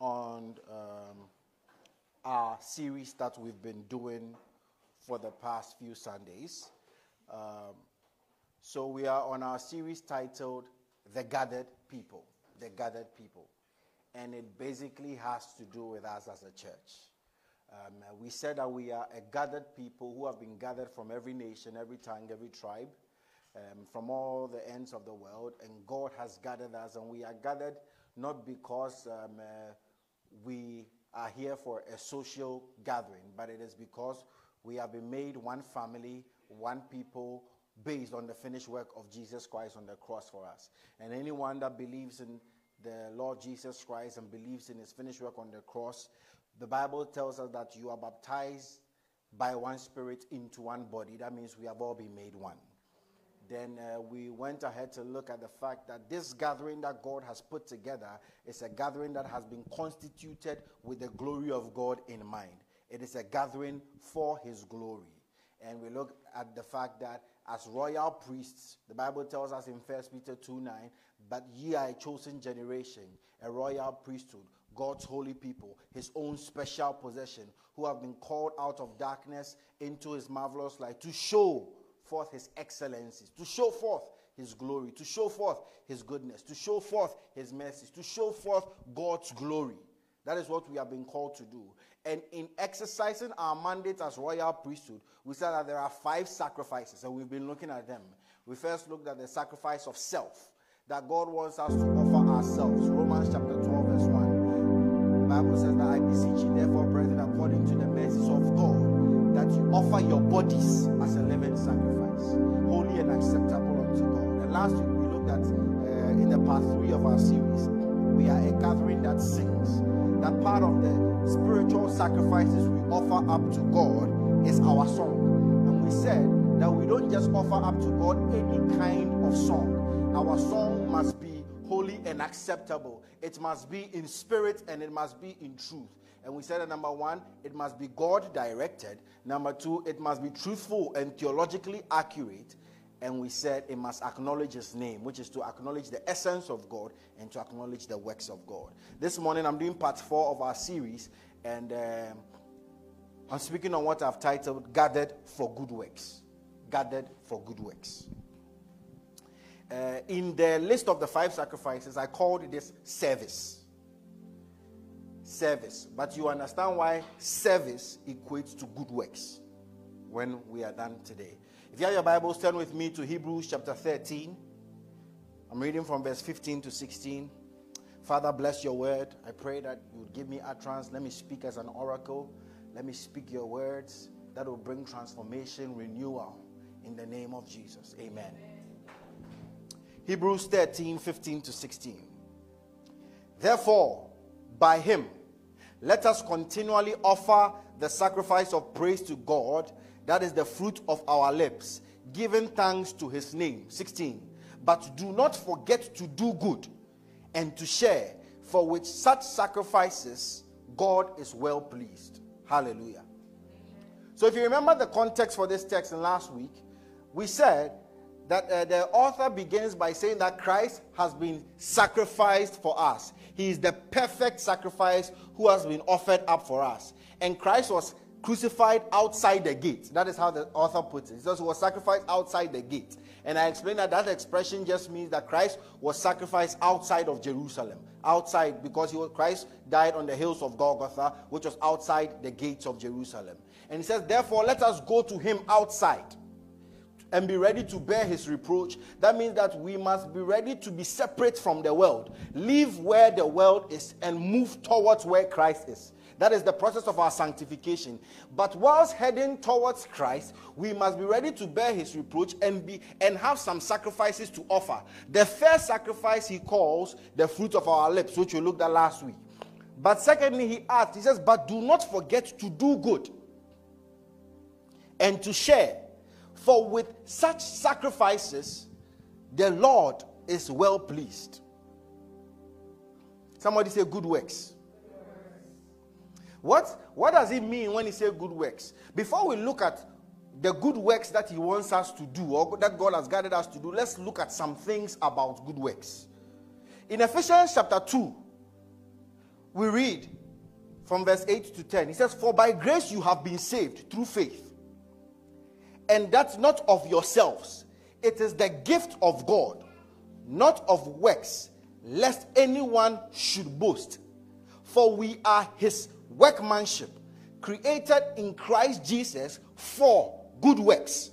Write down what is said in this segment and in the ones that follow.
on um, our series that we've been doing for the past few Sundays. Um, so we are on our series titled The Gathered People. The Gathered People. And it basically has to do with us as a church. Um, we said that we are a gathered people who have been gathered from every nation, every tongue, every tribe, um, from all the ends of the world. And God has gathered us, and we are gathered not because um, uh, we are here for a social gathering, but it is because we have been made one family, one people, based on the finished work of Jesus Christ on the cross for us. And anyone that believes in the Lord Jesus Christ and believes in his finished work on the cross, the Bible tells us that you are baptized by one spirit into one body. That means we have all been made one. Then uh, we went ahead to look at the fact that this gathering that God has put together is a gathering that has been constituted with the glory of God in mind. It is a gathering for his glory. And we look at the fact that as royal priests, the Bible tells us in 1 Peter 2 9, but ye are a chosen generation, a royal priesthood, God's holy people, his own special possession, who have been called out of darkness into his marvelous light to show forth his excellencies, to show forth his glory, to show forth his goodness, to show forth his mercies, to show forth God's glory. That is what we have been called to do. And in exercising our mandate as royal priesthood, we said that there are five sacrifices, and we've been looking at them. We first looked at the sacrifice of self, that God wants us to offer ourselves. Romans chapter 12, verse 1. The Bible says that I beseech you, therefore, brethren, according to the mercies of God, that you offer your bodies as a living sacrifice, holy and acceptable unto God. And last week we looked at uh, in the part three of our series, we are a gathering that sings. That part of the spiritual sacrifices we offer up to God is our song. And we said that we don't just offer up to God any kind of song. Our song must be holy and acceptable. It must be in spirit and it must be in truth. And we said that number one, it must be God directed. Number two, it must be truthful and theologically accurate. And we said it must acknowledge His name, which is to acknowledge the essence of God and to acknowledge the works of God. This morning, I'm doing part four of our series, and um, I'm speaking on what I've titled Gathered for Good Works. Gathered for Good Works. Uh, in the list of the five sacrifices, I called this service service. But you understand why service equates to good works when we are done today. If you have your Bibles, turn with me to Hebrews chapter 13. I'm reading from verse 15 to 16. Father, bless your word. I pray that you would give me utterance. Let me speak as an oracle. Let me speak your words that will bring transformation, renewal in the name of Jesus. Amen. Amen. Hebrews 13, 15 to 16. Therefore, by him, let us continually offer the sacrifice of praise to God, that is the fruit of our lips, giving thanks to his name. 16. But do not forget to do good and to share, for with such sacrifices God is well pleased. Hallelujah. So, if you remember the context for this text in last week, we said that uh, the author begins by saying that Christ has been sacrificed for us. He is the perfect sacrifice who has been offered up for us. And Christ was crucified outside the gate. That is how the author puts it. He says he was sacrificed outside the gate. And I explained that that expression just means that Christ was sacrificed outside of Jerusalem. Outside, because he was, Christ died on the hills of Golgotha, which was outside the gates of Jerusalem. And he says, therefore, let us go to him outside and be ready to bear his reproach, that means that we must be ready to be separate from the world, live where the world is, and move towards where Christ is. That is the process of our sanctification. But whilst heading towards Christ, we must be ready to bear his reproach and be and have some sacrifices to offer. The first sacrifice he calls the fruit of our lips, which we looked at last week. But secondly, he adds, he says, But do not forget to do good and to share for with such sacrifices, the Lord is well pleased. Somebody say good works. What, what does it mean when he say good works? Before we look at the good works that he wants us to do or that God has guided us to do, let's look at some things about good works. In Ephesians chapter 2, we read from verse 8 to 10. He says, For by grace you have been saved through faith. And that's not of yourselves, it is the gift of God, not of works, lest anyone should boast. For we are his workmanship, created in Christ Jesus for good works,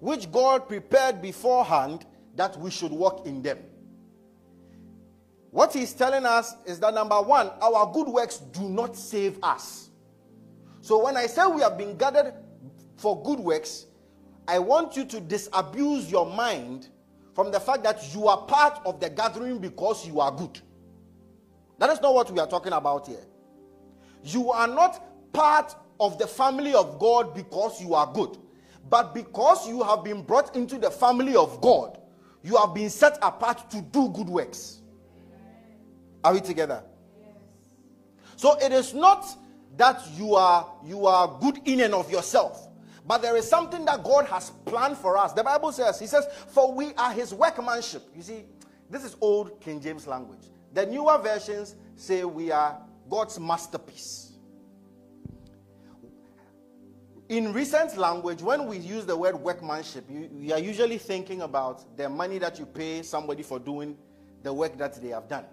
which God prepared beforehand that we should walk in them. What he's telling us is that number one, our good works do not save us. So when I say we have been gathered for good works, I want you to disabuse your mind from the fact that you are part of the gathering because you are good. That is not what we are talking about here. You are not part of the family of God because you are good, but because you have been brought into the family of God, you have been set apart to do good works. Are we together? Yes. So it is not that you are you are good in and of yourself. But there is something that God has planned for us. The Bible says, He says, For we are His workmanship. You see, this is old King James language. The newer versions say we are God's masterpiece. In recent language, when we use the word workmanship, you, you are usually thinking about the money that you pay somebody for doing the work that they have done.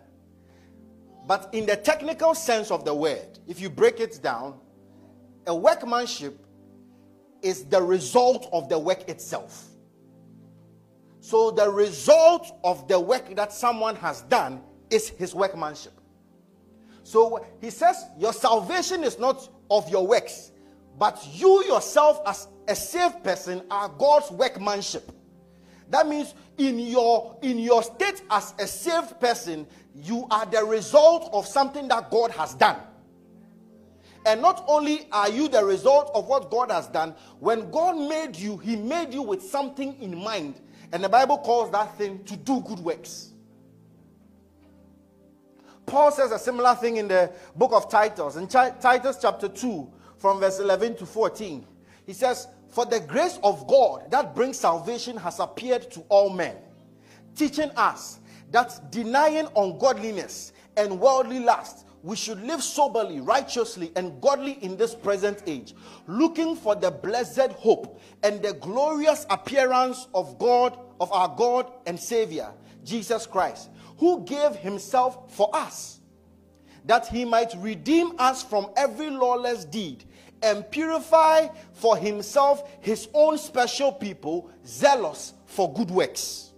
But in the technical sense of the word, if you break it down, a workmanship is the result of the work itself. So the result of the work that someone has done is his workmanship. So he says, Your salvation is not of your works, but you yourself, as a saved person, are God's workmanship. That means in your in your state as a saved person, you are the result of something that God has done. And not only are you the result of what God has done, when God made you, He made you with something in mind. And the Bible calls that thing to do good works. Paul says a similar thing in the book of Titus, in Titus chapter 2, from verse 11 to 14. He says, For the grace of God that brings salvation has appeared to all men, teaching us that denying ungodliness and worldly lust, we should live soberly, righteously, and godly in this present age, looking for the blessed hope and the glorious appearance of God, of our God and Savior, Jesus Christ, who gave himself for us, that he might redeem us from every lawless deed and purify for himself his own special people, zealous for good works.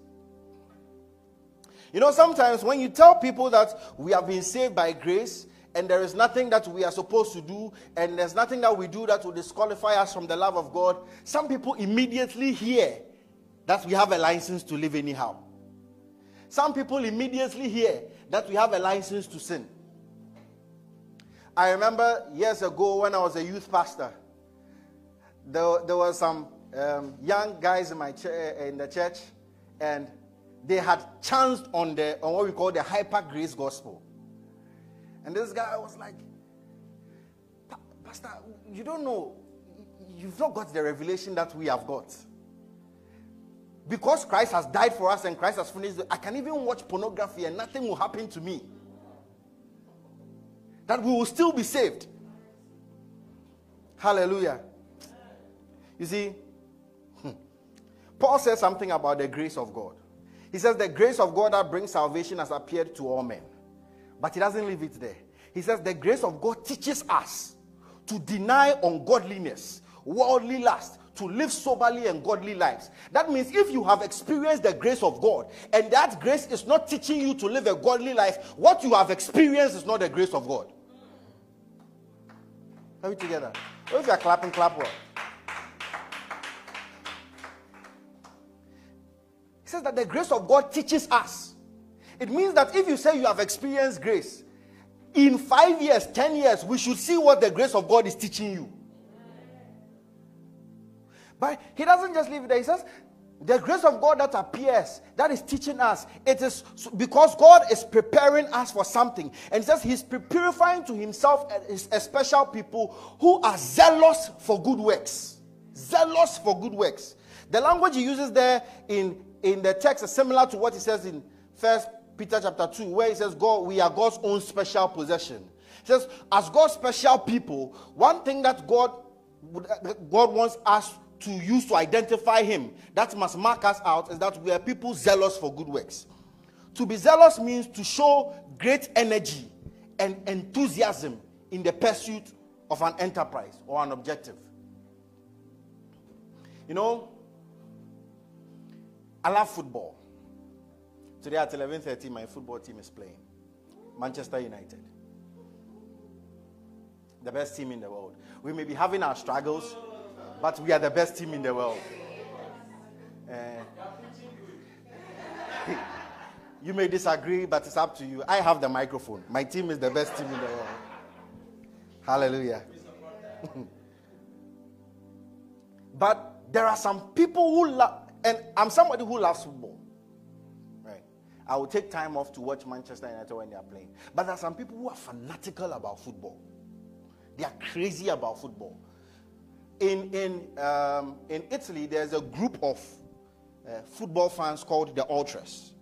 You know, sometimes when you tell people that we have been saved by grace and there is nothing that we are supposed to do and there's nothing that we do that will disqualify us from the love of God, some people immediately hear that we have a license to live anyhow. Some people immediately hear that we have a license to sin. I remember years ago when I was a youth pastor, there, there were some um, young guys in, my ch- in the church, and they had chanced on the on what we call the hyper grace gospel. And this guy was like, Pastor, you don't know, you've not got the revelation that we have got. Because Christ has died for us and Christ has finished, I can even watch pornography and nothing will happen to me. That we will still be saved. Hallelujah. You see, hmm, Paul says something about the grace of God. He says, The grace of God that brings salvation has appeared to all men. But he doesn't leave it there. He says, The grace of God teaches us to deny ungodliness, worldly lust, to live soberly and godly lives. That means if you have experienced the grace of God and that grace is not teaching you to live a godly life, what you have experienced is not the grace of God. Are we together? If you are clapping, clap well. Says that the grace of God teaches us. It means that if you say you have experienced grace, in five years, ten years, we should see what the grace of God is teaching you. But he doesn't just leave it there. He says, the grace of God that appears, that is teaching us, it is because God is preparing us for something. And he says he's purifying to himself a, special people who are zealous for good works. Zealous for good works. The language he uses there in in the text is similar to what he says in First Peter chapter 2, where he says, God, we are God's own special possession. He says, as God's special people, one thing that God God wants us to use to identify him, that must mark us out, is that we are people zealous for good works. To be zealous means to show great energy and enthusiasm in the pursuit of an enterprise or an objective. You know, I love football. Today at 11:30 my football team is playing. Manchester United. The best team in the world. We may be having our struggles, but we are the best team in the world. Uh, you may disagree, but it's up to you. I have the microphone. My team is the best team in the world. Hallelujah. but there are some people who love, and I'm somebody who loves football. Right? I will take time off to watch Manchester United when they are playing. But there are some people who are fanatical about football. They are crazy about football. In, in, um, in Italy, there's a group of uh, football fans called the Ultras.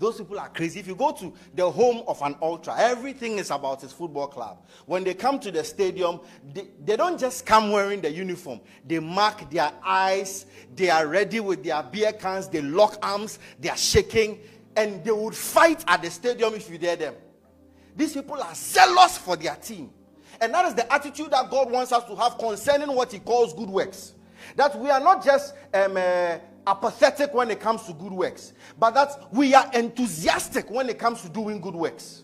Those people are crazy. If you go to the home of an ultra, everything is about his football club. When they come to the stadium, they, they don't just come wearing the uniform. They mark their eyes. They are ready with their beer cans. They lock arms. They are shaking. And they would fight at the stadium if you dare them. These people are zealous for their team. And that is the attitude that God wants us to have concerning what He calls good works. That we are not just um, uh, apathetic when it comes to good works, but that we are enthusiastic when it comes to doing good works.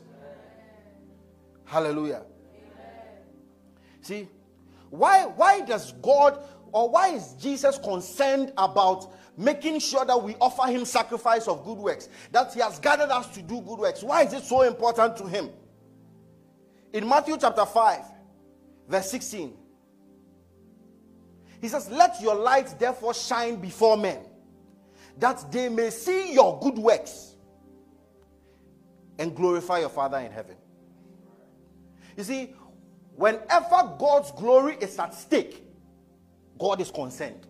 Hallelujah. See, why, why does God or why is Jesus concerned about making sure that we offer him sacrifice of good works? That he has gathered us to do good works. Why is it so important to him? In Matthew chapter 5, verse 16, he says, Let your light therefore shine before men, that they may see your good works and glorify your Father in heaven. You see, whenever God's glory is at stake, God is concerned.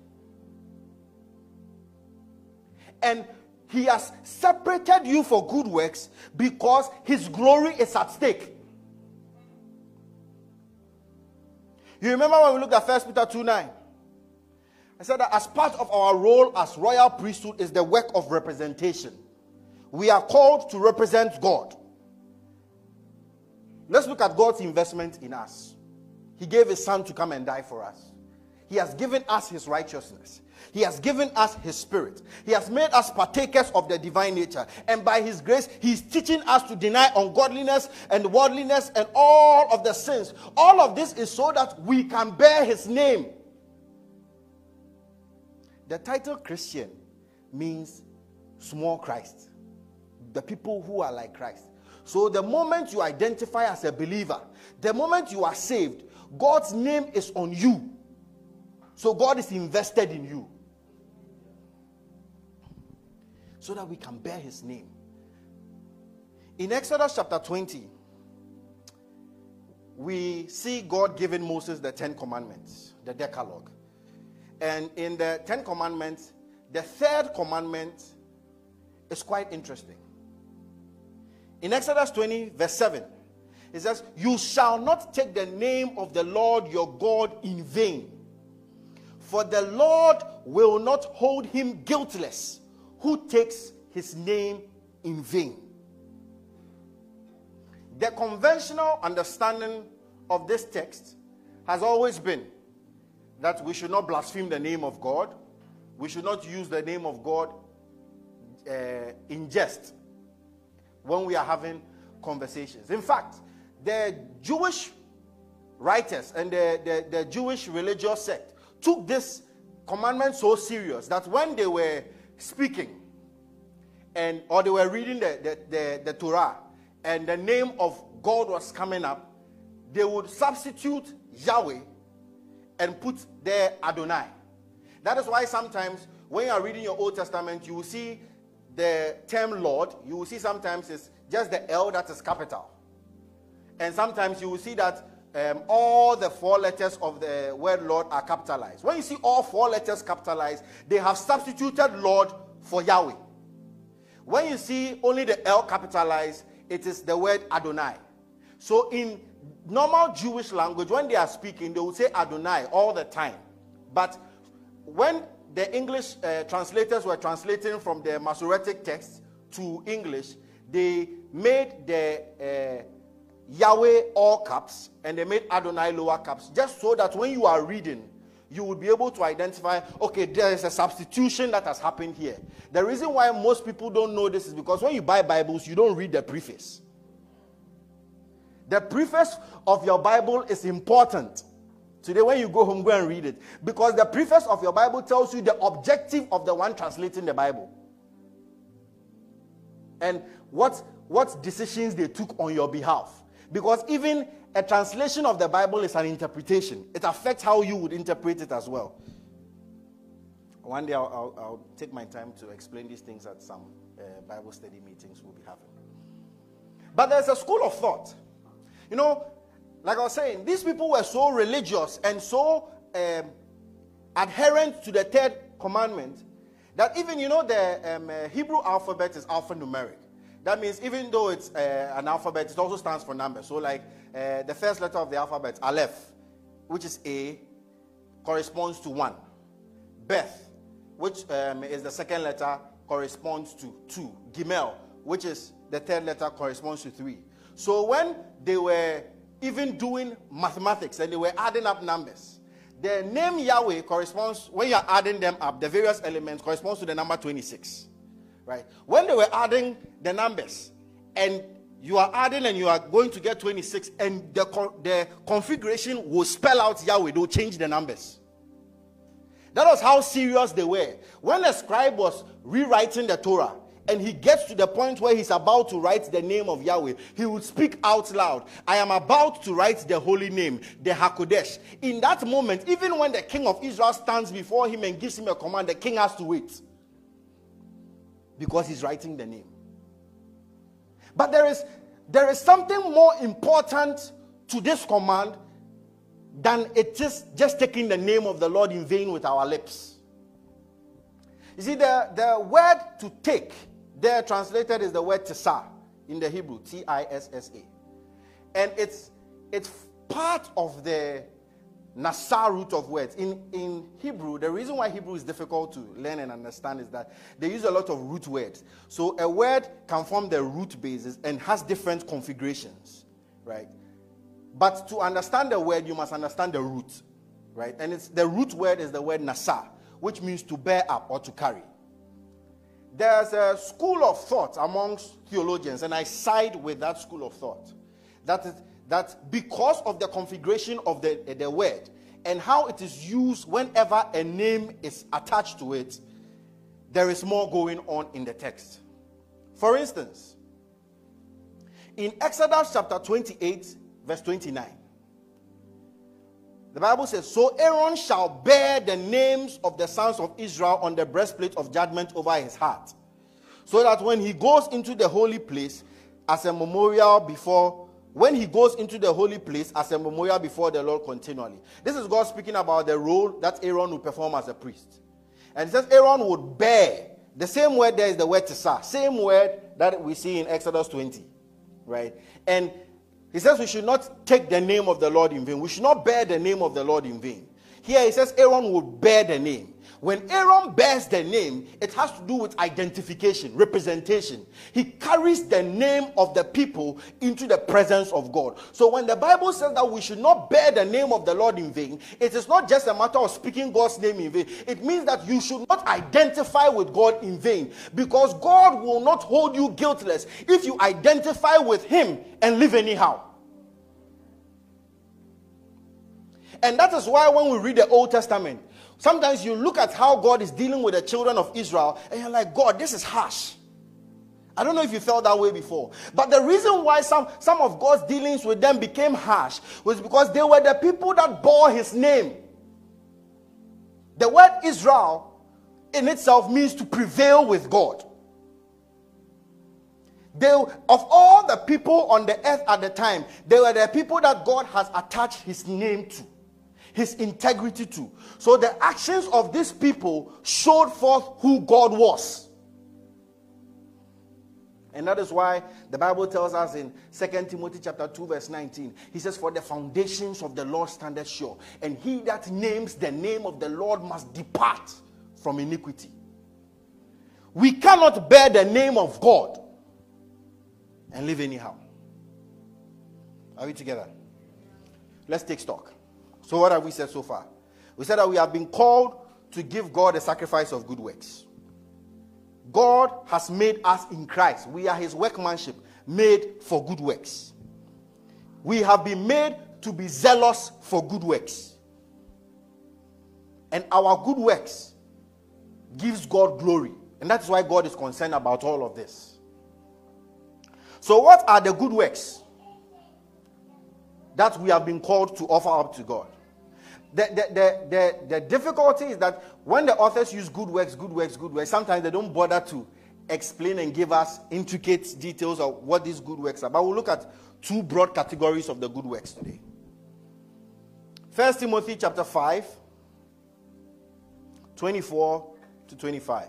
And He has separated you for good works because His glory is at stake. You remember when we looked at 1 Peter 2 9? I said that as part of our role as royal priesthood is the work of representation. We are called to represent God. Let's look at God's investment in us. He gave his son to come and die for us. He has given us his righteousness. He has given us His Spirit. He has made us partakers of the divine nature. And by His grace, He's teaching us to deny ungodliness and worldliness and all of the sins. All of this is so that we can bear His name. The title Christian means small Christ, the people who are like Christ. So the moment you identify as a believer, the moment you are saved, God's name is on you. So God is invested in you. so that we can bear his name. In Exodus chapter 20, we see God giving Moses the Ten Commandments, the Decalogue. And in the Ten Commandments, the third commandment is quite interesting. In Exodus 20, verse 7, it says, You shall not take the name of the Lord your God in vain, for the Lord will not hold him guiltless who takes his name in vain. The conventional understanding of this text has always been that we should not blaspheme the name of God, we should not use the name of God uh, in jest when we are having conversations. In fact, the Jewish writers and the, the, the Jewish religious sect took this commandment so serious that when they were speaking, and or they were reading the, the, the, the Torah, and the name of God was coming up, they would substitute Yahweh and put there Adonai. That is why sometimes when you are reading your Old Testament, you will see the term Lord, you will see sometimes it's just the L that is capital. And sometimes you will see that um, all the four letters of the word Lord are capitalized. When you see all four letters capitalized, they have substituted Lord for Yahweh. When you see only the L capitalized, it is the word Adonai. So in normal Jewish language, when they are speaking, they will say Adonai all the time. But when the English uh, translators were translating from the Masoretic text to English, they made the uh, Yahweh all caps and they made Adonai lower caps, just so that when you are reading, you would be able to identify okay, there is a substitution that has happened here. The reason why most people don't know this is because when you buy Bibles, you don't read the preface. The preface of your Bible is important. Today, when you go home, go and read it. Because the preface of your Bible tells you the objective of the one translating the Bible. And what, what decisions they took on your behalf. Because even a translation of the Bible is an interpretation, it affects how you would interpret it as well. One day I'll, I'll, I'll take my time to explain these things at some uh, Bible study meetings we'll be having. But there's a school of thought. You know, like I was saying, these people were so religious and so um, adherent to the third commandment that even, you know, the um, uh, Hebrew alphabet is alphanumeric. That means even though it's uh, an alphabet, it also stands for numbers. So, like uh, the first letter of the alphabet, Aleph, which is A, corresponds to 1. Beth, which um, is the second letter, corresponds to 2. Gimel, which is the third letter, corresponds to 3. So, when they were even doing mathematics and they were adding up numbers, the name Yahweh corresponds, when you're adding them up, the various elements corresponds to the number 26 right? When they were adding the numbers, and you are adding and you are going to get 26, and the, the configuration will spell out Yahweh, they'll change the numbers. That was how serious they were. When the scribe was rewriting the Torah, and he gets to the point where he's about to write the name of Yahweh, he would speak out loud, I am about to write the holy name, the Hakodesh. In that moment, even when the king of Israel stands before him and gives him a command, the king has to wait because he's writing the name. But there is there is something more important to this command than it is just taking the name of the Lord in vain with our lips. You see, the, the word to take, there translated is the word tisa in the Hebrew, T I S S A. And it's, it's part of the Nasa root of words. In, in Hebrew, the reason why Hebrew is difficult to learn and understand is that they use a lot of root words. So a word can form the root basis and has different configurations, right? But to understand the word, you must understand the root, right? And it's the root word is the word nasa, which means to bear up or to carry. There's a school of thought amongst theologians, and I side with that school of thought. That that because of the configuration of the, the word and how it is used whenever a name is attached to it, there is more going on in the text. For instance, in Exodus chapter 28, verse 29, the Bible says, So Aaron shall bear the names of the sons of Israel on the breastplate of judgment over his heart, so that when he goes into the holy place as a memorial before when he goes into the holy place as a memorial before the Lord continually. This is God speaking about the role that Aaron would perform as a priest. And it says Aaron would bear. The same word there is the word tisa. Same word that we see in Exodus 20. Right? And he says we should not take the name of the Lord in vain. We should not bear the name of the Lord in vain. Here he says Aaron would bear the name. When Aaron bears the name, it has to do with identification, representation. He carries the name of the people into the presence of God. So when the Bible says that we should not bear the name of the Lord in vain, it is not just a matter of speaking God's name in vain. It means that you should not identify with God in vain because God will not hold you guiltless if you identify with Him and live anyhow. And that is why when we read the Old Testament, Sometimes you look at how God is dealing with the children of Israel and you're like, God, this is harsh. I don't know if you felt that way before. But the reason why some, some of God's dealings with them became harsh was because they were the people that bore his name. The word Israel in itself means to prevail with God. They, of all the people on the earth at the time, they were the people that God has attached his name to his integrity to. So the actions of these people showed forth who God was. And that is why the Bible tells us in 2 Timothy chapter 2 verse 19, he says for the foundations of the Lord standeth sure, and he that names the name of the Lord must depart from iniquity. We cannot bear the name of God and live anyhow. Are we together? Let's take stock. So, what have we said so far? We said that we have been called to give God a sacrifice of good works. God has made us in Christ. We are his workmanship, made for good works. We have been made to be zealous for good works. And our good works gives God glory. And that's why God is concerned about all of this. So, what are the good works that we have been called to offer up to God? The, the, the, the, difficulty is that when the authors use good works, good works, good works, sometimes they don't bother to explain and give us intricate details of what these good works are. But we'll look at two broad categories of the good works today. First Timothy chapter 5, 24 to 25.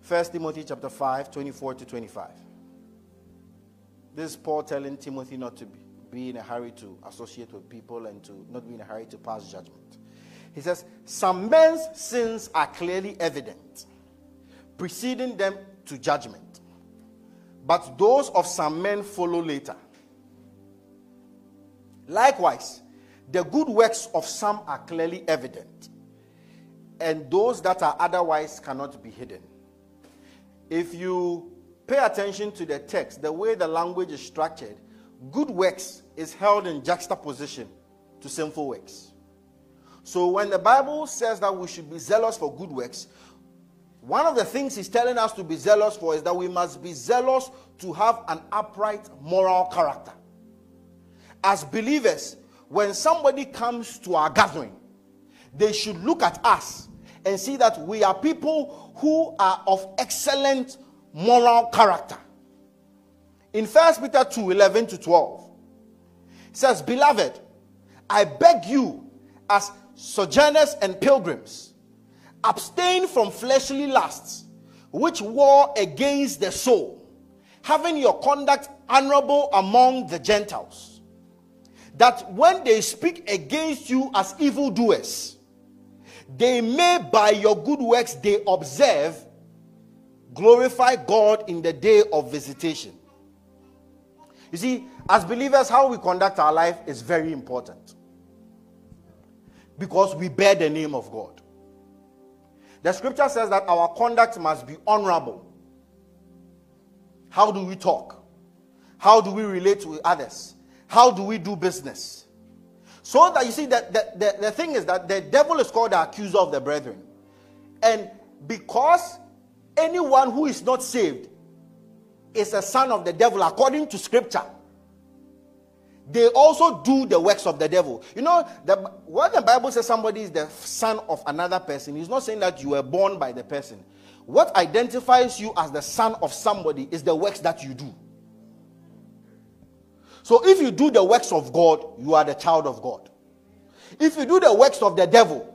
First Timothy chapter 5, 24 to 25. This is Paul telling Timothy not to be, be in a hurry to associate with people and to not be in a hurry to pass judgment. He says, Some men's sins are clearly evident, preceding them to judgment. But those of some men follow later. Likewise, the good works of some are clearly evident, and those that are otherwise cannot be hidden if you pay attention to the text, the way the language is structured, good works is held in juxtaposition to sinful works. So when the Bible says that we should be zealous for good works, one of the things he's telling us to be zealous for is that we must be zealous to have an upright moral character. As believers, when somebody comes to our gathering, they should look at us and see that we are people who are of excellent moral character. In 1 Peter 2 11 to 12, it says, Beloved, I beg you, as sojourners and pilgrims, abstain from fleshly lusts, which war against the soul, having your conduct honorable among the Gentiles, that when they speak against you as evildoers, they may by your good works they observe glorify God in the day of visitation. You see, as believers, how we conduct our life is very important because we bear the name of God. The scripture says that our conduct must be honorable. How do we talk? How do we relate with others? How do we do business? So that you see that the, the, the thing is that the devil is called the accuser of the brethren. And because anyone who is not saved is a son of the devil according to scripture, they also do the works of the devil. You know, the, when the Bible says somebody is the son of another person, he's not saying that you were born by the person. What identifies you as the son of somebody is the works that you do. So if you do the works of God, you are the child of God. If you do the works of the devil,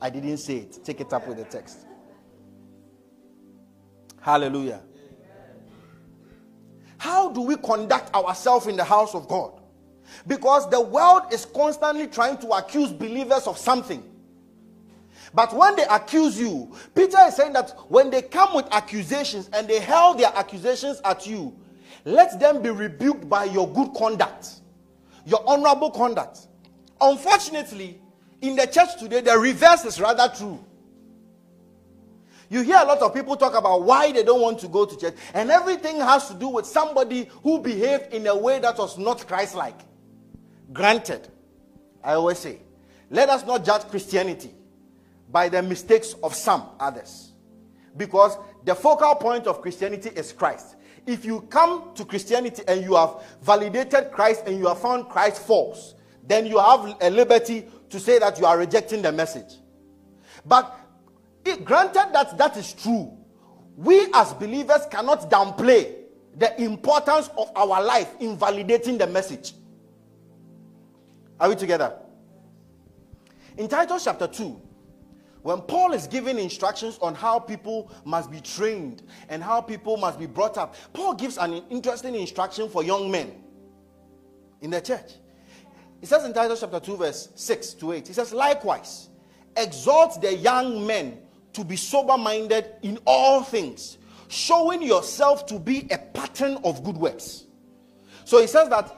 I didn't say it. Take it up with the text. Hallelujah. How do we conduct ourselves in the house of God? Because the world is constantly trying to accuse believers of something. But when they accuse you, Peter is saying that when they come with accusations and they hurl their accusations at you, let them be rebuked by your good conduct, your honorable conduct. Unfortunately, in the church today, the reverse is rather true. You hear a lot of people talk about why they don't want to go to church, and everything has to do with somebody who behaved in a way that was not Christ like. Granted, I always say, let us not judge Christianity by the mistakes of some others. Because the focal point of Christianity is Christ. If you come to Christianity and you have validated Christ and you have found Christ false, then you have a liberty to say that you are rejecting the message. But it, granted that that is true, we as believers cannot downplay the importance of our life in validating the message. Are we together? In Titus chapter 2, when Paul is giving instructions on how people must be trained and how people must be brought up, Paul gives an interesting instruction for young men in the church. He says in Titus chapter 2, verse 6 to 8, he says, Likewise, exhort the young men to be sober minded in all things, showing yourself to be a pattern of good works. So he says that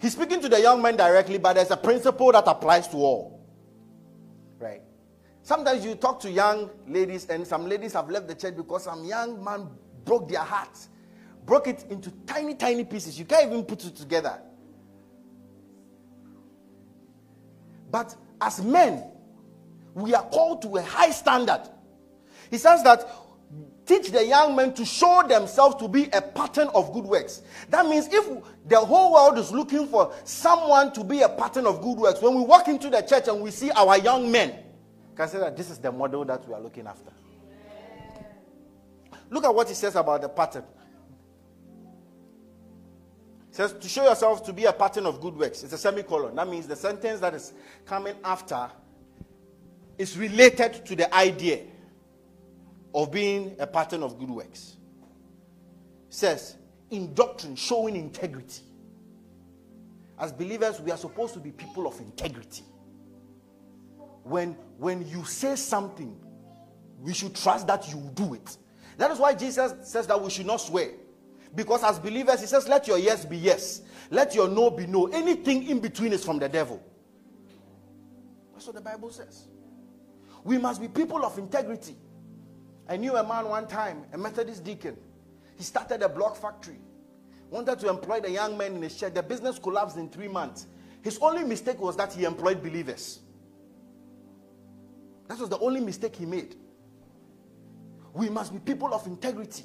he's speaking to the young men directly, but there's a principle that applies to all. Right? Sometimes you talk to young ladies, and some ladies have left the church because some young man broke their heart, broke it into tiny, tiny pieces. You can't even put it together. But as men, we are called to a high standard. He says that teach the young men to show themselves to be a pattern of good works. That means if the whole world is looking for someone to be a pattern of good works, when we walk into the church and we see our young men, can say that this is the model that we are looking after. Look at what he says about the pattern says to show yourself to be a pattern of good works. It's a semicolon. That means the sentence that is coming after is related to the idea of being a pattern of good works. It says in doctrine showing integrity. As believers, we are supposed to be people of integrity. When when you say something, we should trust that you do it. That is why Jesus says that we should not swear. Because as believers, he says, let your yes be yes, let your no be no. Anything in between is from the devil. That's what the Bible says. We must be people of integrity. I knew a man one time, a Methodist deacon. He started a block factory, wanted to employ the young men in his church. The business collapsed in three months. His only mistake was that he employed believers. That was the only mistake he made. We must be people of integrity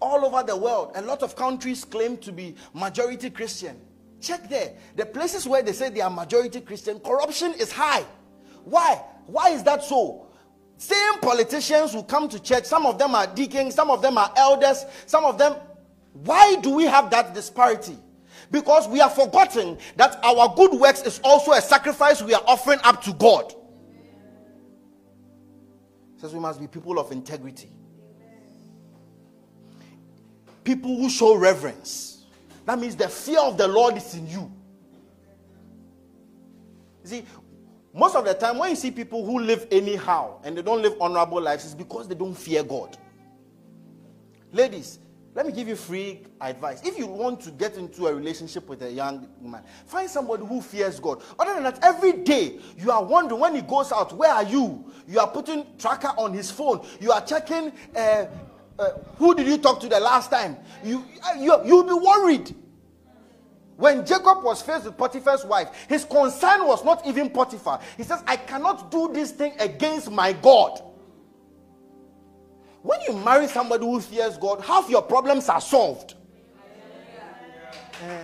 all over the world. A lot of countries claim to be majority Christian. Check there. The places where they say they are majority Christian, corruption is high. Why? Why is that so? Same politicians who come to church, some of them are deacons, some of them are elders, some of them. Why do we have that disparity? Because we are forgotten that our good works is also a sacrifice we are offering up to God. says we must be people of integrity people who show reverence. That means the fear of the Lord is in you. You see, most of the time when you see people who live anyhow and they don't live honorable lives, it's because they don't fear God. Ladies, let me give you free advice. If you want to get into a relationship with a young man, find somebody who fears God. Other than that, every day you are wondering when he goes out, where are you? You are putting tracker on his phone. You are checking uh, uh, who did you talk to the last time? You, you, you'll be worried. When Jacob was faced with Potiphar's wife, his concern was not even Potiphar. He says, I cannot do this thing against my God. When you marry somebody who fears God, half your problems are solved. Uh,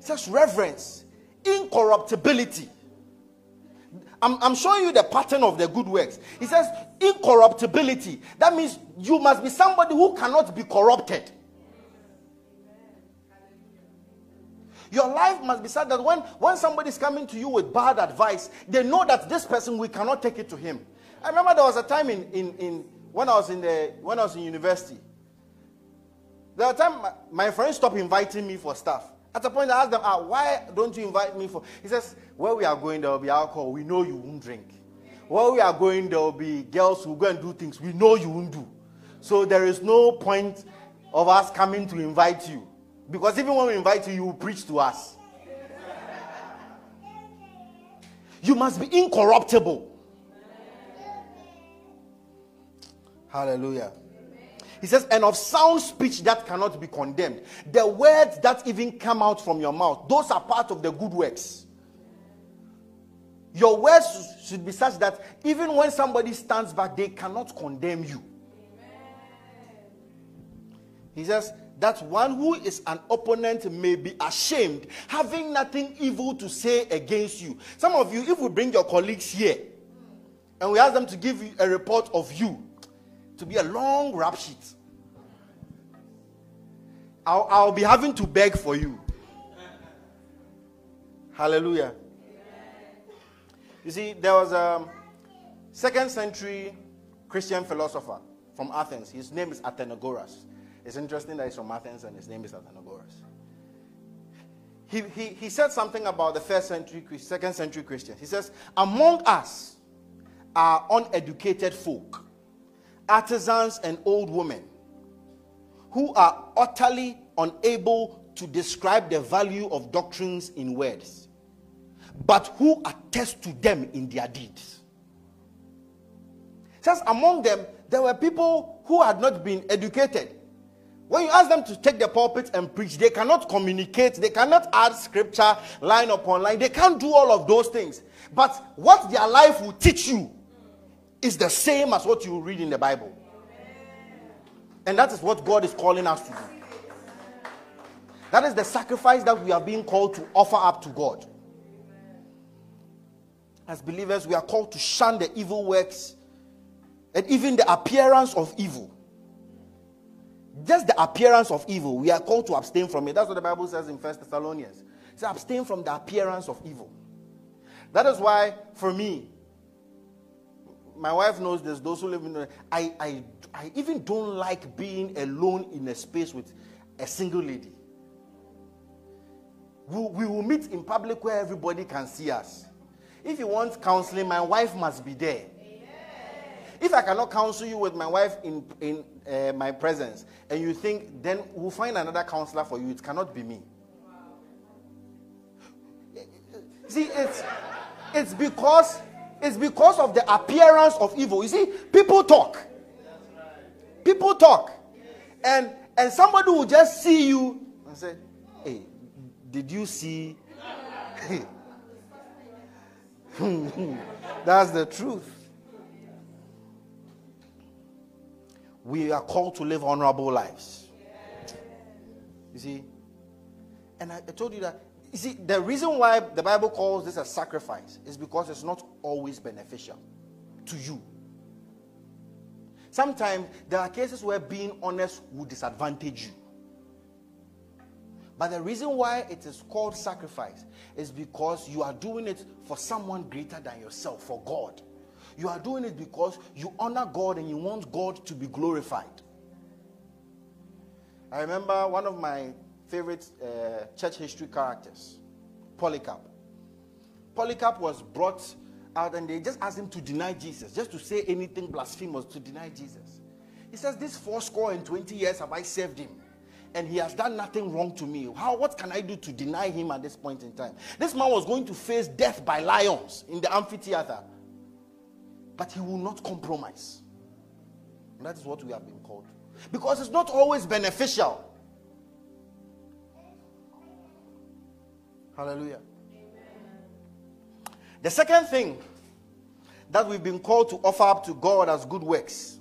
says reverence, incorruptibility. I'm, I'm showing you the pattern of the good works. He says incorruptibility. That means you must be somebody who cannot be corrupted. Your life must be such that when, when somebody is coming to you with bad advice, they know that this person, we cannot take it to him. I remember there was a time in, in, in when I was in the when I was in university. There was a time my, my friends stopped inviting me for stuff. At a point, I asked them, ah, why don't you invite me for? He says, where we are going, there will be alcohol. We know you won't drink. Where we are going, there will be girls who go and do things we know you won't do. So there is no point of us coming to invite you. Because even when we invite you, you will preach to us. You must be incorruptible. Hallelujah. He says, and of sound speech that cannot be condemned. The words that even come out from your mouth, those are part of the good works. Your words should be such that even when somebody stands back, they cannot condemn you. He says, that one who is an opponent may be ashamed, having nothing evil to say against you. Some of you, if we bring your colleagues here and we ask them to give you a report of you, to be a long rap sheet. I'll, I'll be having to beg for you. Hallelujah. You see, there was a second century Christian philosopher from Athens. His name is Athenagoras. It's interesting that he's from Athens and his name is Athenagoras. He, he, he said something about the first century, second century Christians. He says, Among us are uneducated folk, artisans and old women who are utterly unable to describe the value of doctrines in words, but who attest to them in their deeds. Says among them there were people who had not been educated. When you ask them to take the pulpit and preach, they cannot communicate, they cannot add scripture line upon line, they can't do all of those things. But what their life will teach you is the same as what you read in the Bible. And that is what God is calling us to do. That is the sacrifice that we are being called to offer up to God. As believers, we are called to shun the evil works and even the appearance of evil. Just the appearance of evil, we are called to abstain from it. That's what the Bible says in First Thessalonians. It says, abstain from the appearance of evil. That is why, for me, my wife knows this, those who live in I, I, I even don't like being alone in a space with a single lady. We, we will meet in public where everybody can see us. If you want counseling, my wife must be there. If I cannot counsel you with my wife in, in uh, my presence, and you think, then we'll find another counselor for you, it cannot be me. See, it's, it's because it's because of the appearance of evil. You see, people talk. People talk. And and somebody will just see you and say, Hey, did you see? That's the truth. We are called to live honorable lives. You see? And I, I told you that you see, the reason why the Bible calls this a sacrifice is because it's not always beneficial to you. Sometimes there are cases where being honest will disadvantage you. But the reason why it is called sacrifice is because you are doing it for someone greater than yourself, for God. You are doing it because you honor God and you want God to be glorified. I remember one of my favorite uh, church history characters, Polycarp. Polycarp was brought out and they just asked him to deny Jesus, just to say anything blasphemous to deny Jesus. He says, This four score and 20 years have I served him, and he has done nothing wrong to me. How, what can I do to deny him at this point in time? This man was going to face death by lions in the amphitheater, but he will not compromise. And that is what we have been called. Because it's not always beneficial Hallelujah. The second thing that we've been called to offer up to God as good works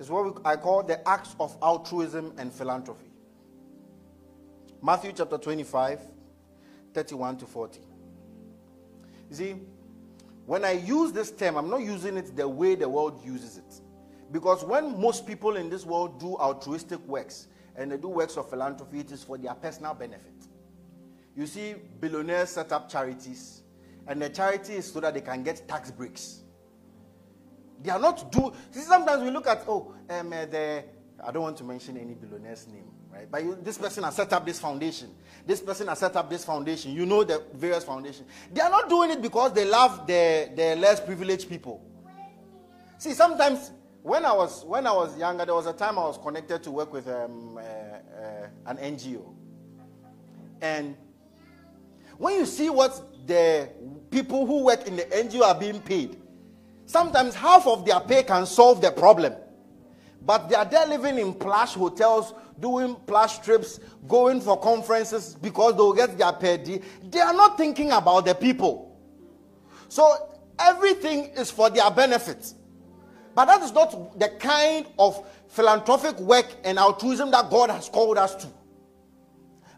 is what we, I call the acts of altruism and philanthropy. Matthew chapter 25, 31 to 40. You see, when I use this term, I'm not using it the way the world uses it. Because when most people in this world do altruistic works and they do works of philanthropy, it is for their personal benefit. You see, billionaires set up charities, and the charity is so that they can get tax breaks. They are not do. See, sometimes we look at oh, um, uh, the I don't want to mention any billionaire's name, right? But you, this person has set up this foundation. This person has set up this foundation. You know the various foundations. They are not doing it because they love the the less privileged people. See, sometimes when I was when I was younger, there was a time I was connected to work with um, uh, uh, an NGO, and when you see what the people who work in the NGO are being paid, sometimes half of their pay can solve the problem. But they are there living in plush hotels, doing plush trips, going for conferences because they'll get their pay. They are not thinking about the people. So everything is for their benefit. But that is not the kind of philanthropic work and altruism that God has called us to.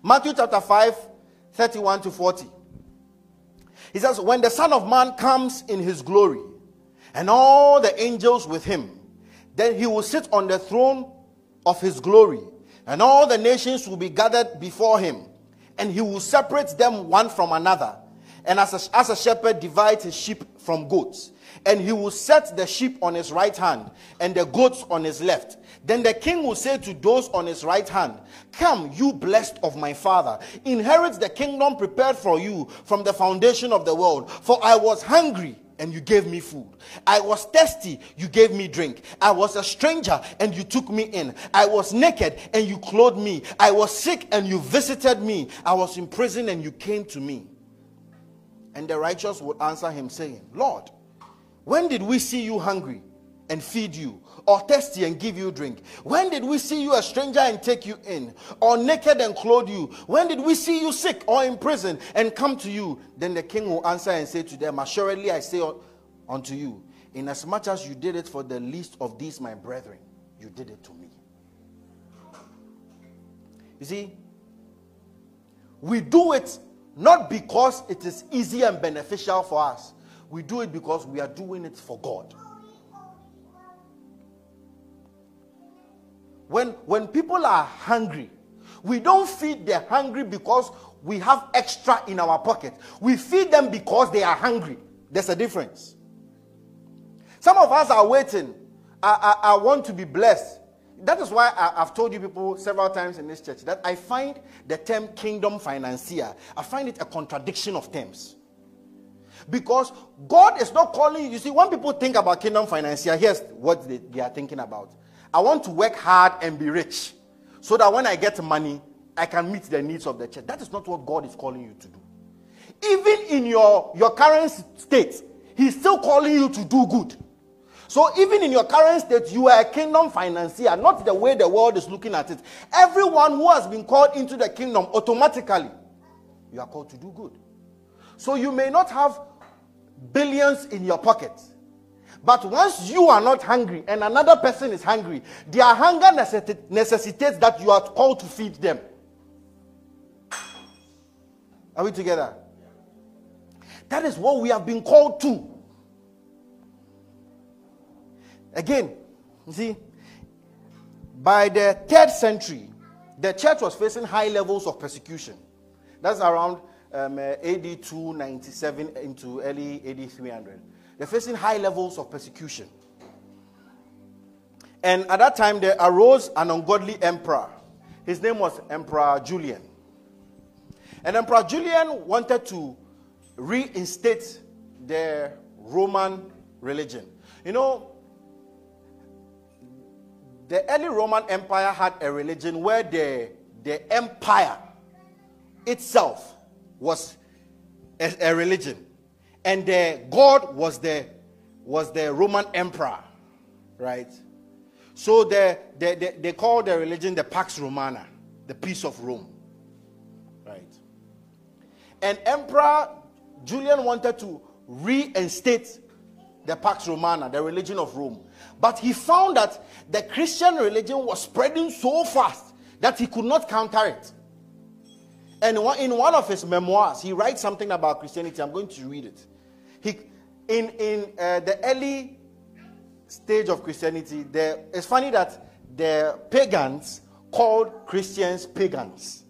Matthew chapter 5, 31 to 40. He says, When the Son of Man comes in his glory, and all the angels with him, then he will sit on the throne of his glory. and all the nations will be gathered before him, and he will separate them one from another, and as a, as a shepherd divides his sheep from goats. And he will set the sheep on his right hand and the goats on his left. Then the king will say to those on his right hand, Come, you blessed of my father, inherit the kingdom prepared for you from the foundation of the world. For I was hungry and you gave me food. I was thirsty, you gave me drink. I was a stranger and you took me in. I was naked and you clothed me. I was sick and you visited me. I was in prison and you came to me. And the righteous would answer him, saying, Lord, when did we see you hungry and feed you, or thirsty and give you drink? When did we see you a stranger and take you in, or naked and clothe you? When did we see you sick or in prison and come to you? Then the king will answer and say to them, Assuredly I say unto you, inasmuch as you did it for the least of these my brethren, you did it to me. You see, we do it not because it is easy and beneficial for us. We do it because we are doing it for God. When, when people are hungry, we don't feed the hungry because we have extra in our pocket. We feed them because they are hungry. There's a difference. Some of us are waiting. I, I, I want to be blessed. That is why I, have told you people several times in this church that I find the term kingdom financier, I find it a contradiction of terms. Because God is not calling you. See, when people think about kingdom financier, here's what they, they are thinking about. I want to work hard and be rich so that when I get money, I can meet the needs of the church. That is not what God is calling you to do. Even in your, your current state, He's still calling you to do good. So even in your current state, you are a kingdom financier, not the way the world is looking at it. Everyone who has been called into the kingdom, automatically, you are called to do good. So you may not have billions in your pocket, but once you are not hungry and another person is hungry, their hunger necessitates that you are called to feed them. Are we together? That is what we have been called to. Again, you see, by the third century, the church was facing high levels of persecution. That's around um, AD 297 into early AD 300. They're facing high levels of persecution. And at that time, there arose an ungodly emperor. His name was Emperor Julian. And Emperor Julian wanted to reinstate the Roman religion. You know, the early Roman Empire had a religion where the, the empire itself was a, a religion and god was the was the roman emperor right? So the, the, the, they call the religion the pax romana the peace of rome right? And emperor julian wanted to reinstate the pax romana the religion of rome. But he found that the christian religion was spreading so fast that he could not counter it. And in one of his memoirs he writes something about christianity. I'm going to read it he, in in uh, the early stage of Christianity, it's funny that the pagans called Christians pagans,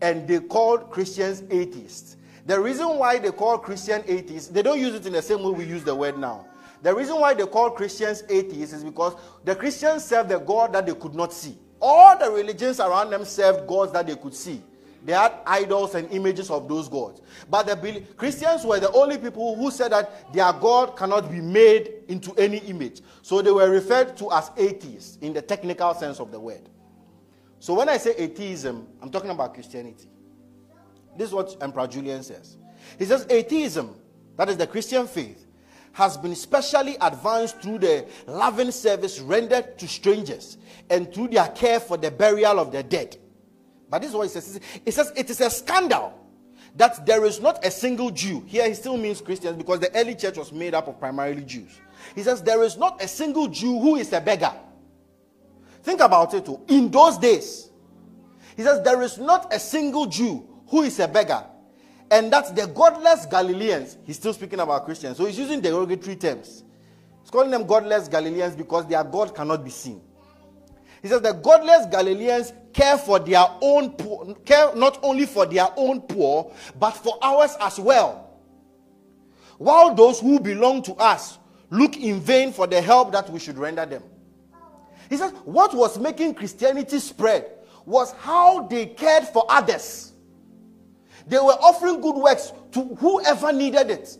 and they called Christians atheists. The reason why they call Christian atheists, they don't use it in the same way we use the word now. The reason why they call Christians atheists is because the Christians serve the God that they could not see. All the religions around them served gods that they could see. They had idols and images of those gods. But the Christians were the only people who said that their God cannot be made into any image. So they were referred to as atheists in the technical sense of the word. So when I say atheism, I'm talking about Christianity. This is what Emperor Julian says. He says atheism, that is the Christian faith, has been specially advanced through the loving service rendered to strangers and through their care for the burial of the dead but this is what it says. It says it is a scandal that there is not a single Jew. Here he still means Christians because the early church was made up of primarily Jews. He says there is not a single Jew who is a beggar. Think about it too. In those days, he says there is not a single Jew who is a beggar. And that's the godless Galileans. He's still speaking about Christians. So he's using derogatory terms. He's calling them godless Galileans because their God cannot be seen. He says the godless Galileans care for their own poor, care not only for their own poor, but for ours as well. While those who belong to us look in vain for the help that we should render them. He says, what was making Christianity spread was how they cared for others. They were offering good works to whoever needed it.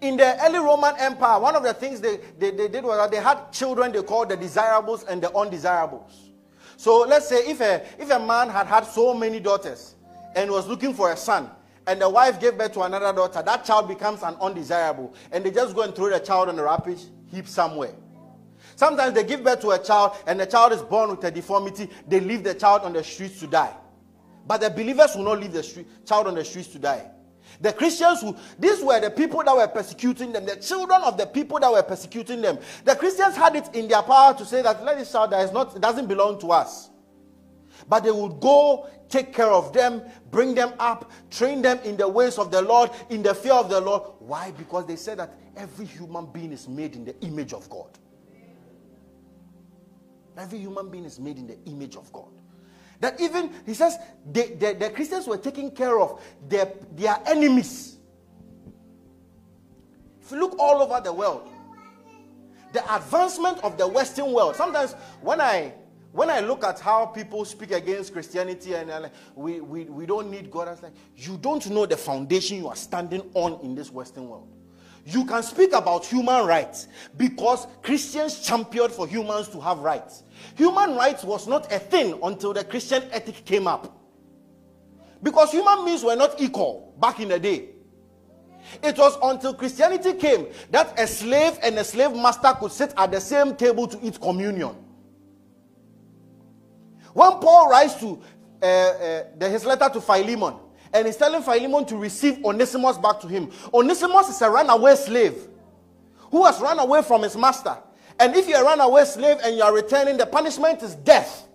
In the early Roman Empire, one of the things they, they, they did was that they had children they called the desirables and the undesirables. So let's say if a, if a man had had so many daughters and was looking for a son, and the wife gave birth to another daughter, that child becomes an undesirable. And they just go and throw the child on the rubbish heap somewhere. Sometimes they give birth to a child and the child is born with a deformity. They leave the child on the streets to die. But the believers will not leave the street, child on the streets to die. The Christians who, these were the people that were persecuting them, the children of the people that were persecuting them. The Christians had it in their power to say that let this child that is not, it doesn't belong to us. But they would go take care of them, bring them up, train them in the ways of the Lord, in the fear of the Lord. Why? Because they said that every human being is made in the image of God. Every human being is made in the image of God. That even, he says, the, the, the Christians were taking care of their, their enemies. If you look all over the world, the advancement of the Western world, sometimes when I when I look at how people speak against Christianity and we, we, we don't need God, I was like, you don't know the foundation you are standing on in this Western world. You can speak about human rights because Christians championed for humans to have rights. Human rights was not a thing until the Christian ethic came up. Because human beings were not equal back in the day. It was until Christianity came that a slave and a slave master could sit at the same table to eat communion. When Paul writes to uh, uh, the, his letter to Philemon, and he's telling Philemon to receive Onesimus back to him. Onesimus is a runaway slave who has run away from his master. And if you're a runaway slave and you are returning, the punishment is death.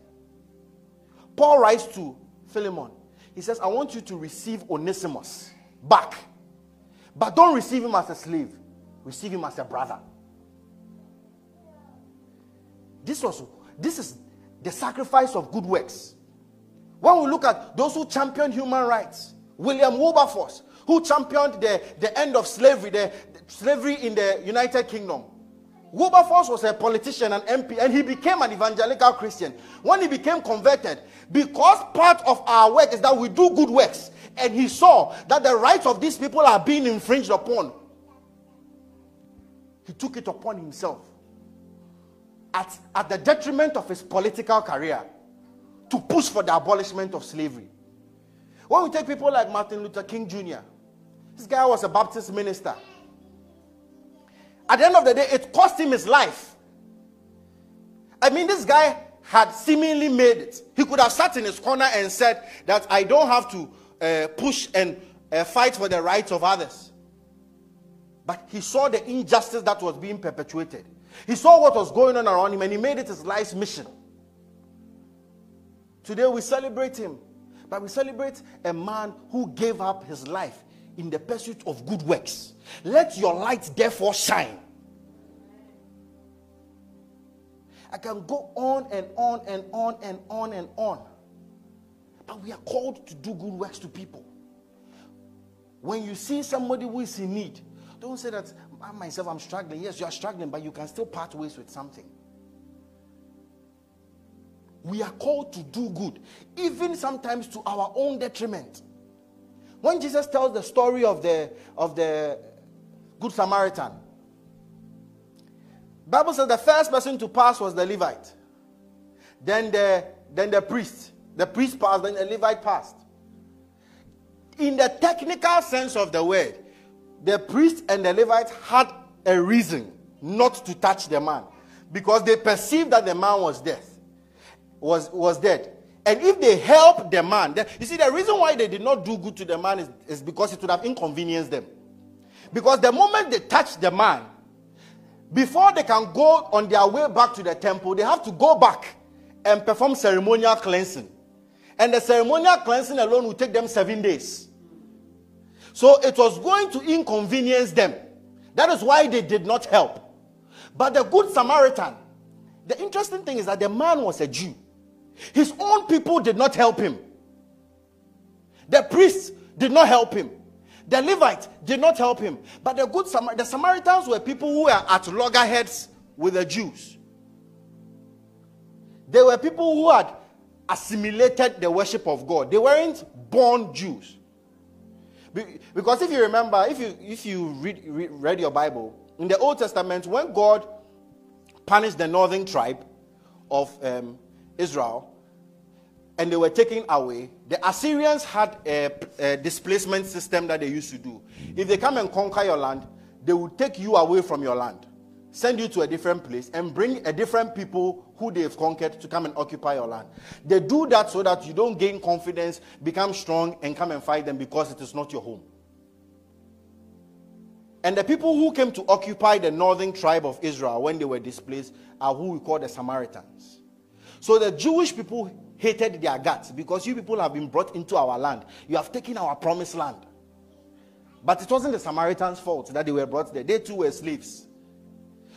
Paul writes to Philemon. He says, I want you to receive Onesimus back. But don't receive him as a slave, receive him as a brother. This was this is the sacrifice of good works. When we look at those who championed human rights, William Wilberforce, who championed the, the end of slavery, the, the slavery in the United Kingdom. Wilberforce was a politician, an MP, and he became an evangelical Christian. When he became converted, because part of our work is that we do good works, and he saw that the rights of these people are being infringed upon, he took it upon himself at, at the detriment of his political career to push for the abolishment of slavery. When we take people like Martin Luther King Jr., this guy was a Baptist minister. At the end of the day, it cost him his life. I mean, this guy had seemingly made it. He could have sat in his corner and said that I don't have to uh, push and uh, fight for the rights of others. But he saw the injustice that was being perpetuated. He saw what was going on around him and he made it his life's mission. Today we celebrate him, but we celebrate a man who gave up his life in the pursuit of good works. Let your light therefore shine. I can go on and on and on and on and on. But we are called to do good works to people. When you see somebody who is in need, don't say that I myself I'm struggling. Yes, you are struggling, but you can still part ways with something. We are called to do good, even sometimes to our own detriment. When Jesus tells the story of the, of the Good Samaritan, Bible says the first person to pass was the Levite. Then the, then the priest. The priest passed, then the Levite passed. In the technical sense of the word, the priest and the Levite had a reason not to touch the man because they perceived that the man was dead was, was dead. And if they help the man, you see, the reason why they did not do good to the man is, is because it would have inconvenienced them. Because the moment they touch the man, before they can go on their way back to the temple, they have to go back and perform ceremonial cleansing. And the ceremonial cleansing alone will take them seven days. So it was going to inconvenience them. That is why they did not help. But the Good Samaritan, the interesting thing is that the man was a Jew. His own people did not help him. The priests did not help him. The Levites did not help him. But the good Samar- the Samaritans were people who were at loggerheads with the Jews. They were people who had assimilated the worship of God. They weren't born Jews. Because if you remember, if you if you read, read, read your Bible in the Old Testament, when God punished the northern tribe of um, Israel, and they were taken away, the Assyrians had a, a, displacement system that they used to do. If they come and conquer your land, they would take you away from your land, send you to a different place, and bring a different people who they've conquered to come and occupy your land. They do that so that you don't gain confidence, become strong, and come and fight them because it is not your home. And the people who came to occupy the northern tribe of Israel when they were displaced are who we call the Samaritans. So the Jewish people hated their guts because you people have been brought into our land. You have taken our promised land. But it wasn't the Samaritans' fault that they were brought there. They too were slaves.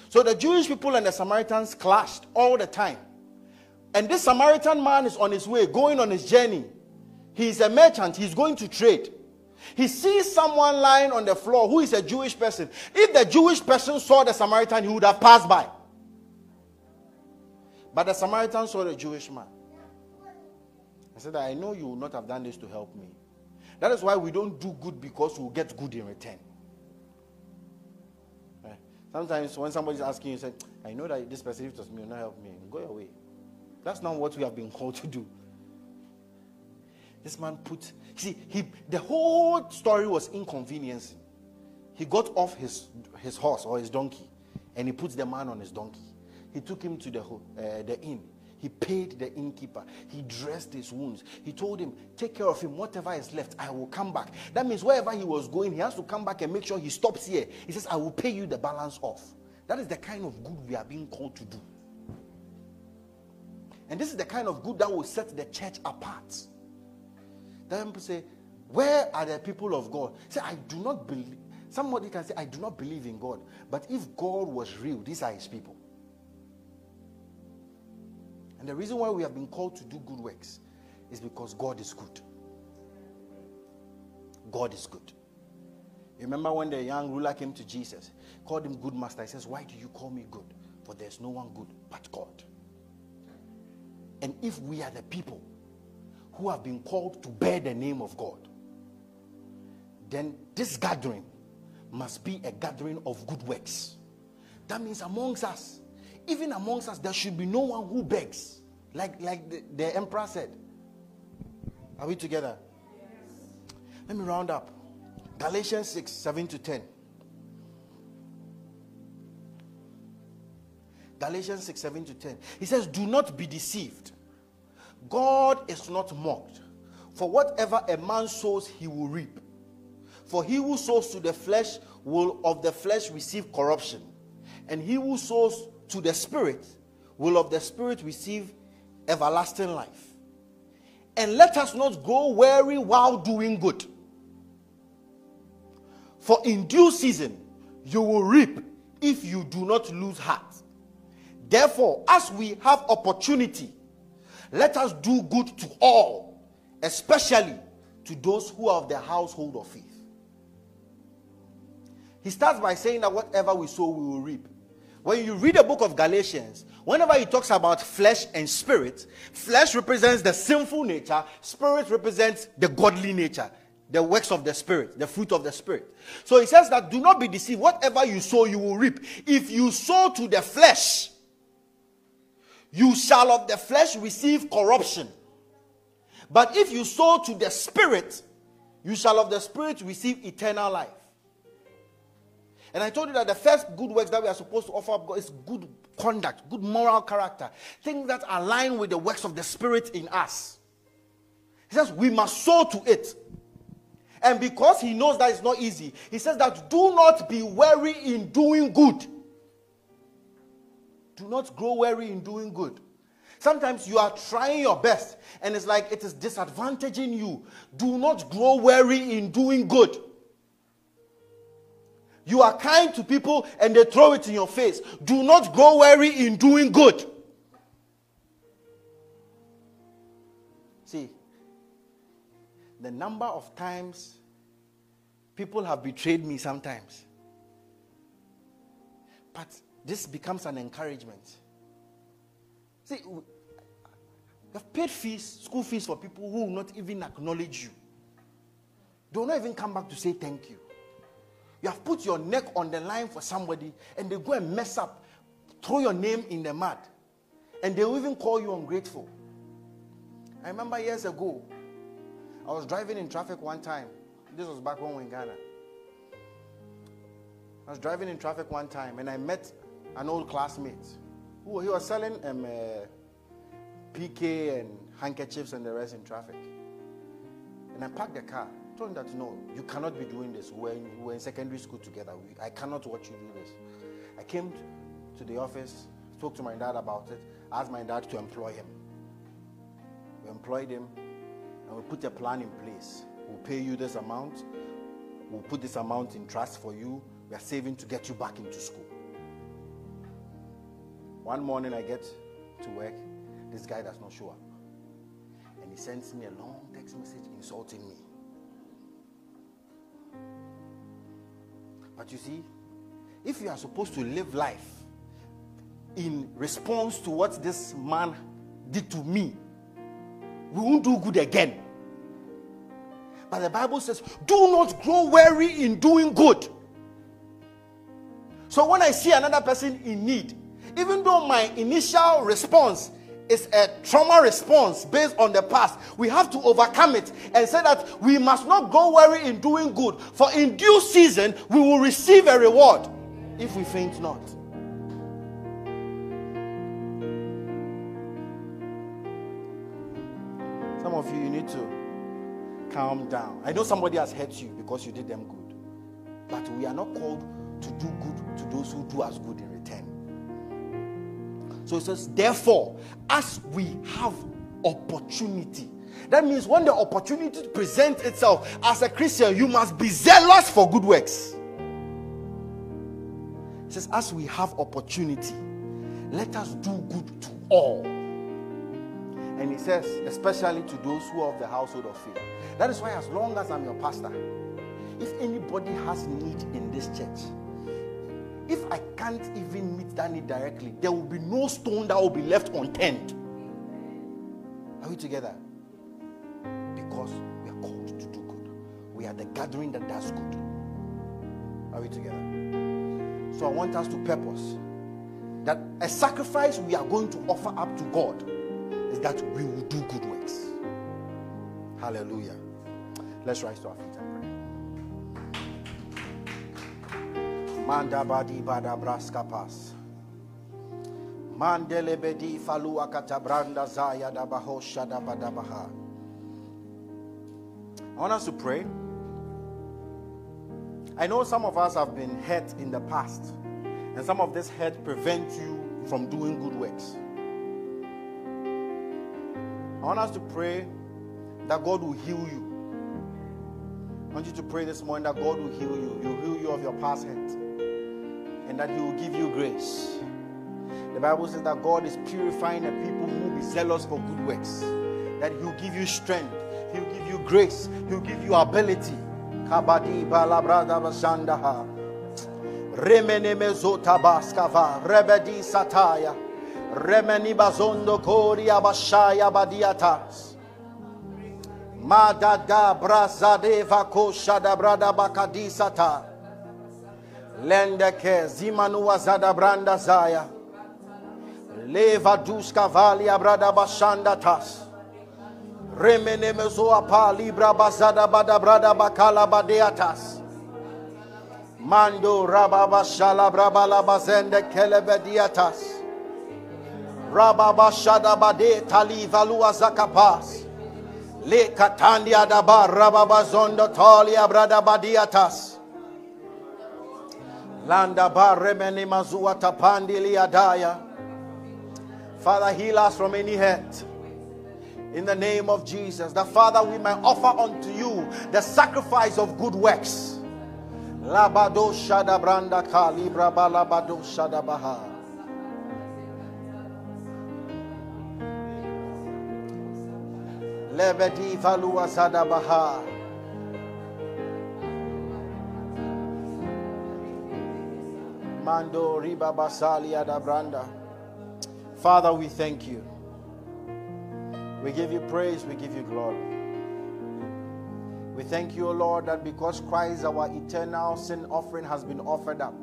So the Jewish people and the Samaritans clashed all the time. And this Samaritan man is on his way, going on his journey. He's a merchant, he's going to trade. He sees someone lying on the floor who is a Jewish person. If the Jewish person saw the Samaritan, he would have passed by. But the Samaritan saw the Jewish man. I said, I know you will not have done this to help me. That is why we don't do good because we'll get good in return. Eh? Sometimes when somebody's asking you, say, I know that this person, was me, will not help me. Go away. That's not what we have been called to do. This man put, see, he, the whole story was inconveniencing. He got off his, his horse or his donkey and he put the man on his donkey. He took him to the, uh, the inn. He paid the innkeeper. He dressed his wounds. He told him, Take care of him. Whatever is left, I will come back. That means wherever he was going, he has to come back and make sure he stops here. He says, I will pay you the balance off. That is the kind of good we are being called to do. And this is the kind of good that will set the church apart. Then people say, Where are the people of God? Say, I do not believe. Somebody can say, I do not believe in God. But if God was real, these are his people. And the reason why we have been called to do good works is because God is good. God is good. remember when the young ruler came to Jesus, called him good master. He says, Why do you call me good? For there's no one good but God. And if we are the people who have been called to bear the name of God, then this gathering must be a gathering of good works. That means amongst us, even amongst us, there should be no one who begs. Like, like the, the emperor said. Are we together? Yes. Let me round up. Galatians 6 7 to 10. Galatians 6 7 to 10. He says, Do not be deceived. God is not mocked. For whatever a man sows, he will reap. For he who sows to the flesh will of the flesh receive corruption, and he who sows to the Spirit will of the Spirit receive everlasting life. And let us not grow weary while doing good. For in due season you will reap if you do not lose heart. Therefore, as we have opportunity, let us do good to all, especially to those who are of the household of faith. He starts by saying that whatever we sow, we will reap. When you read the book of Galatians, whenever he talks about flesh and spirit, flesh represents the sinful nature, spirit represents the godly nature, the works of the spirit, the fruit of the spirit. So he says that do not be deceived. Whatever you sow, you will reap. If you sow to the flesh, you shall of the flesh receive corruption. But if you sow to the spirit, you shall of the spirit receive eternal life. And I told you that the first good works that we are supposed to offer up God is good conduct, good moral character, things that align with the works of the Spirit in us. He says we must sow to it. And because he knows that it's not easy, he says that do not be weary in doing good. Do not grow weary in doing good. Sometimes you are trying your best and it's like it is disadvantaging you. Do not grow weary in doing good. You are kind to people and they throw it in your face. Do not grow weary in doing good. See, the number of times people have betrayed me sometimes. But this becomes an encouragement. See, you've paid fees, school fees for people who will not even acknowledge you. Do not even come back to say thank you. You have put your neck on the line for somebody and they go and mess up, throw your name in the mud, and they will even call you ungrateful. I remember years ago, I was driving in traffic one time. This was back when we were in Ghana. I was driving in traffic one time and I met an old classmate who he was selling um, uh, PK and handkerchiefs and the rest in traffic. And I parked the car. Told him that no, you cannot be doing this. In, we were in secondary school together. We, I cannot watch you do this. I came to the office, spoke to my dad about it, asked my dad to employ him. We employed him and we put a plan in place. We'll pay you this amount. We'll put this amount in trust for you. We are saving to get you back into school. One morning I get to work. This guy does not show up. And he sends me a long text message insulting me. But you see, if you are supposed to live life in response to what this man did to me, we won't do good again. But the Bible says, do not grow weary in doing good. So when I see another person in need, even though my initial response is a trauma response based on the past, we have to overcome it and say that we must not go weary in doing good, for in due season we will receive a reward if we faint not. Some of you, you need to calm down. I know somebody has hurt you because you did them good, but we are not called to do good to those who do us good in return. So it says, therefore, as we have opportunity, that means when the opportunity presents itself as a Christian, you must be zealous for good works. It says, as we have opportunity, let us do good to all. And he says, especially to those who are of the household of faith. That is why, as long as I'm your pastor, if anybody has need in this church, can't even meet need directly, there will be no stone that will be left unturned. Are we together? Because we are called to do good. We are the gathering that does good. Are we together? So I want us to purpose that a sacrifice we are going to offer up to God is that we will do good works. Hallelujah. Let's rise to our feet Manda badi bada braska pas. Mandele bedi falua katabranda zaya da bahosha da. I want us to pray. I know some of us have been hurt in the past, and some of this hurt prevents you from doing good works. I want us to pray that God will heal you. I want you to pray this morning that God will heal you. He will heal you of your past hurt, and that He will give you grace. The Bible says that God is purifying a people who will be zealous for good works. That He will give you strength, He will give you grace, He will give you ability. Kabadi balabrada basandaha. Sataya. Remeni bazondo koria bashaya badiatas. Madada brazadeva kosha da brada bakadisata. Lendeke zimanua zada branda zaya. Leva duska valia brada bashanda tas. Remene mezoa pa libra bazada bada brada bakala badeatas. Mando rababa shala brabala bazende kelebediatas. Rababa shada bade tali valua zakapas. Le katandi adaba rababa zondo talia brada badiatas. Landa bar remeni mazua tapandi liadaya. Father, heal us from any hurt. In the name of Jesus, that Father, we may offer unto you the sacrifice of good works. Labado shada branda ka libra balabado shada baha. Lebedi valua zadabaha. Mando riba basalia. Father, we thank you. We give you praise, we give you glory. We thank you, O Lord, that because Christ, our eternal sin offering, has been offered up,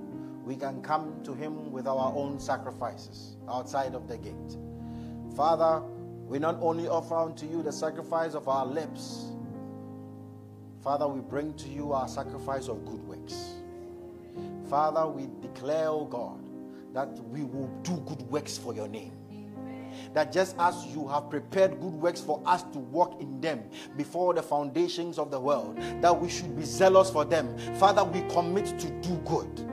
we can come to Him with our own sacrifices outside of the gate. Father, we not only offer unto you the sacrifice of our lips, Father, we bring to you our sacrifice of good works. Father, we declare, O God, that we will do good works for your name that just as you have prepared good works for us to walk in them before the foundations of the world, that we should be zealous for them. Father, we commit to do good.